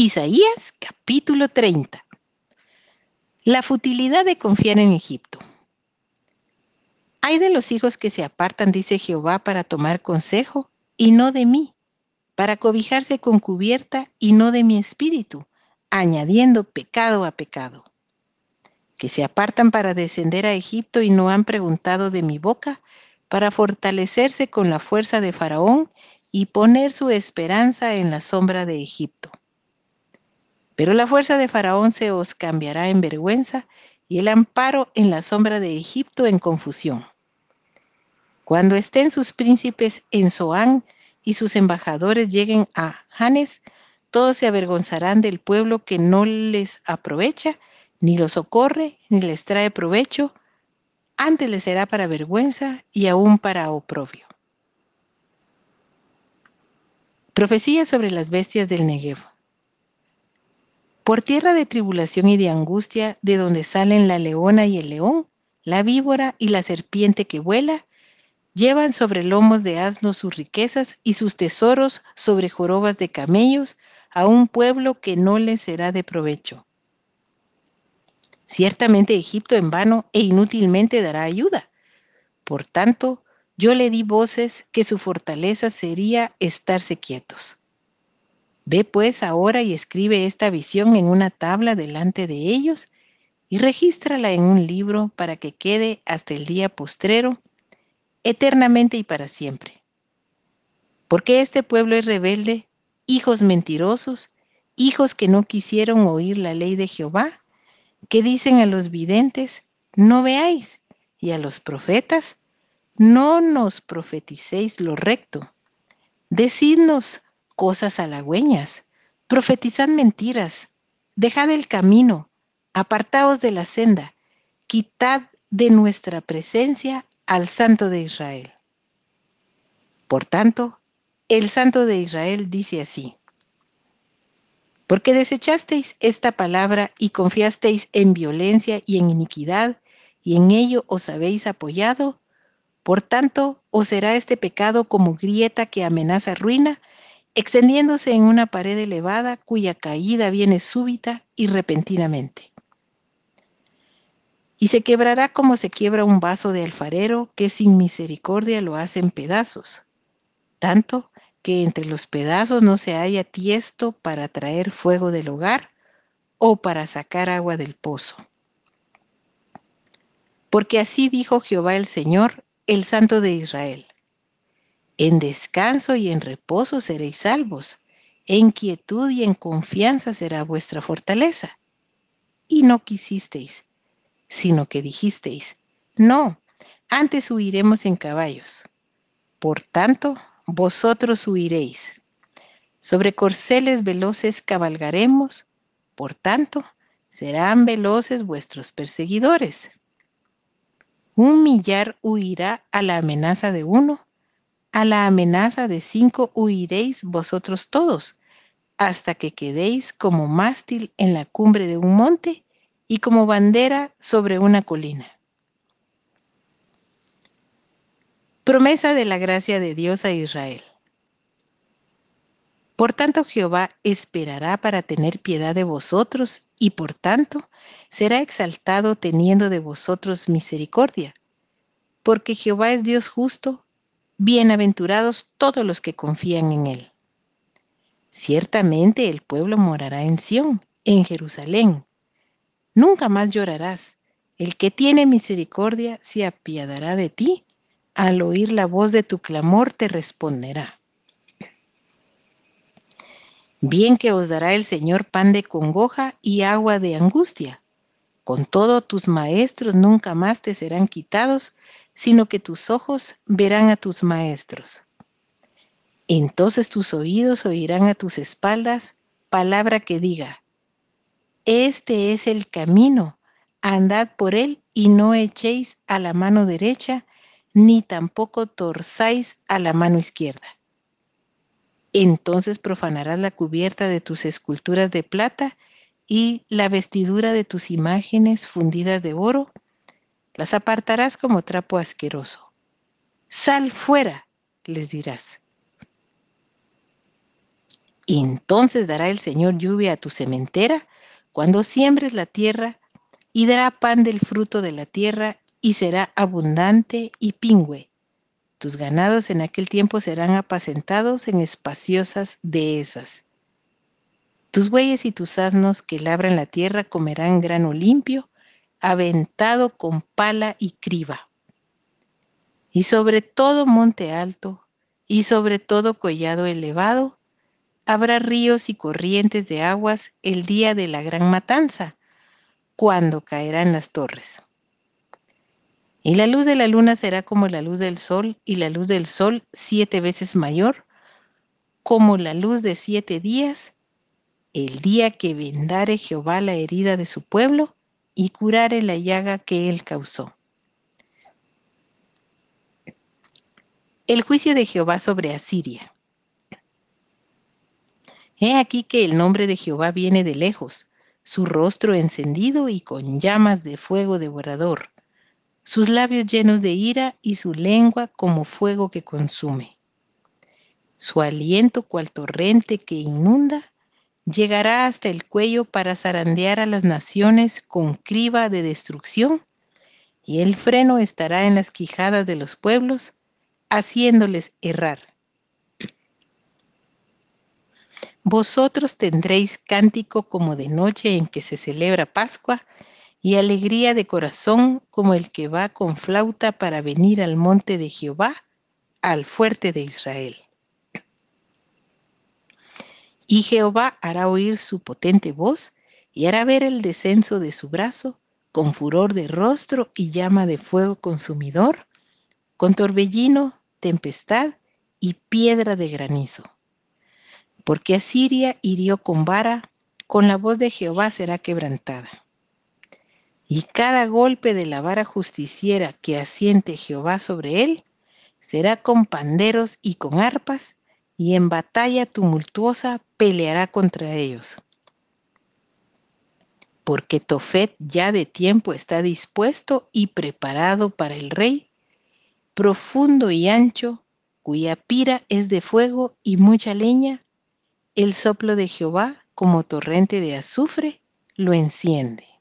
Isaías capítulo 30. La futilidad de confiar en Egipto. Hay de los hijos que se apartan, dice Jehová, para tomar consejo, y no de mí, para cobijarse con cubierta, y no de mi espíritu, añadiendo pecado a pecado. Que se apartan para descender a Egipto y no han preguntado de mi boca, para fortalecerse con la fuerza de Faraón y poner su esperanza en la sombra de Egipto pero la fuerza de Faraón se os cambiará en vergüenza y el amparo en la sombra de Egipto en confusión. Cuando estén sus príncipes en Zoán y sus embajadores lleguen a Janes, todos se avergonzarán del pueblo que no les aprovecha, ni los socorre, ni les trae provecho, antes les será para vergüenza y aún para oprobio. Profecía sobre las bestias del Negev. Por tierra de tribulación y de angustia, de donde salen la leona y el león, la víbora y la serpiente que vuela, llevan sobre lomos de asnos sus riquezas y sus tesoros sobre jorobas de camellos a un pueblo que no les será de provecho. Ciertamente Egipto en vano e inútilmente dará ayuda. Por tanto, yo le di voces que su fortaleza sería estarse quietos. Ve pues ahora y escribe esta visión en una tabla delante de ellos y regístrala en un libro para que quede hasta el día postrero, eternamente y para siempre. Porque este pueblo es rebelde, hijos mentirosos, hijos que no quisieron oír la ley de Jehová, que dicen a los videntes, no veáis, y a los profetas, no nos profeticéis lo recto. Decidnos cosas halagüeñas, profetizad mentiras, dejad el camino, apartaos de la senda, quitad de nuestra presencia al Santo de Israel. Por tanto, el Santo de Israel dice así, porque desechasteis esta palabra y confiasteis en violencia y en iniquidad, y en ello os habéis apoyado, por tanto os será este pecado como grieta que amenaza ruina, extendiéndose en una pared elevada cuya caída viene súbita y repentinamente. Y se quebrará como se quiebra un vaso de alfarero que sin misericordia lo hace en pedazos, tanto que entre los pedazos no se haya tiesto para traer fuego del hogar o para sacar agua del pozo. Porque así dijo Jehová el Señor, el Santo de Israel. En descanso y en reposo seréis salvos. En quietud y en confianza será vuestra fortaleza. Y no quisisteis, sino que dijisteis, no, antes huiremos en caballos. Por tanto, vosotros huiréis. Sobre corceles veloces cabalgaremos, por tanto, serán veloces vuestros perseguidores. Un millar huirá a la amenaza de uno, a la amenaza de cinco huiréis vosotros todos, hasta que quedéis como mástil en la cumbre de un monte y como bandera sobre una colina. Promesa de la gracia de Dios a Israel. Por tanto Jehová esperará para tener piedad de vosotros y por tanto será exaltado teniendo de vosotros misericordia, porque Jehová es Dios justo Bienaventurados todos los que confían en Él. Ciertamente el pueblo morará en Sión, en Jerusalén. Nunca más llorarás. El que tiene misericordia se apiadará de ti. Al oír la voz de tu clamor te responderá. Bien que os dará el Señor pan de congoja y agua de angustia. Con todo tus maestros nunca más te serán quitados, sino que tus ojos verán a tus maestros. Entonces tus oídos oirán a tus espaldas palabra que diga, este es el camino, andad por él y no echéis a la mano derecha, ni tampoco torzáis a la mano izquierda. Entonces profanarás la cubierta de tus esculturas de plata y la vestidura de tus imágenes fundidas de oro, las apartarás como trapo asqueroso. Sal fuera, les dirás. Entonces dará el Señor lluvia a tu sementera cuando siembres la tierra y dará pan del fruto de la tierra y será abundante y pingüe. Tus ganados en aquel tiempo serán apacentados en espaciosas dehesas. Tus bueyes y tus asnos que labran la tierra comerán grano limpio, aventado con pala y criba. Y sobre todo monte alto, y sobre todo collado elevado, habrá ríos y corrientes de aguas el día de la gran matanza, cuando caerán las torres. Y la luz de la luna será como la luz del sol, y la luz del sol siete veces mayor, como la luz de siete días, el día que vendare Jehová la herida de su pueblo y curare la llaga que él causó. El juicio de Jehová sobre Asiria. He aquí que el nombre de Jehová viene de lejos, su rostro encendido y con llamas de fuego devorador, sus labios llenos de ira y su lengua como fuego que consume. Su aliento cual torrente que inunda llegará hasta el cuello para zarandear a las naciones con criba de destrucción, y el freno estará en las quijadas de los pueblos, haciéndoles errar. Vosotros tendréis cántico como de noche en que se celebra Pascua, y alegría de corazón como el que va con flauta para venir al monte de Jehová, al fuerte de Israel. Y Jehová hará oír su potente voz y hará ver el descenso de su brazo con furor de rostro y llama de fuego consumidor, con torbellino, tempestad y piedra de granizo. Porque Asiria hirió con vara, con la voz de Jehová será quebrantada. Y cada golpe de la vara justiciera que asiente Jehová sobre él será con panderos y con arpas, y en batalla tumultuosa peleará contra ellos. Porque Tofet ya de tiempo está dispuesto y preparado para el rey, profundo y ancho, cuya pira es de fuego y mucha leña, el soplo de Jehová como torrente de azufre lo enciende.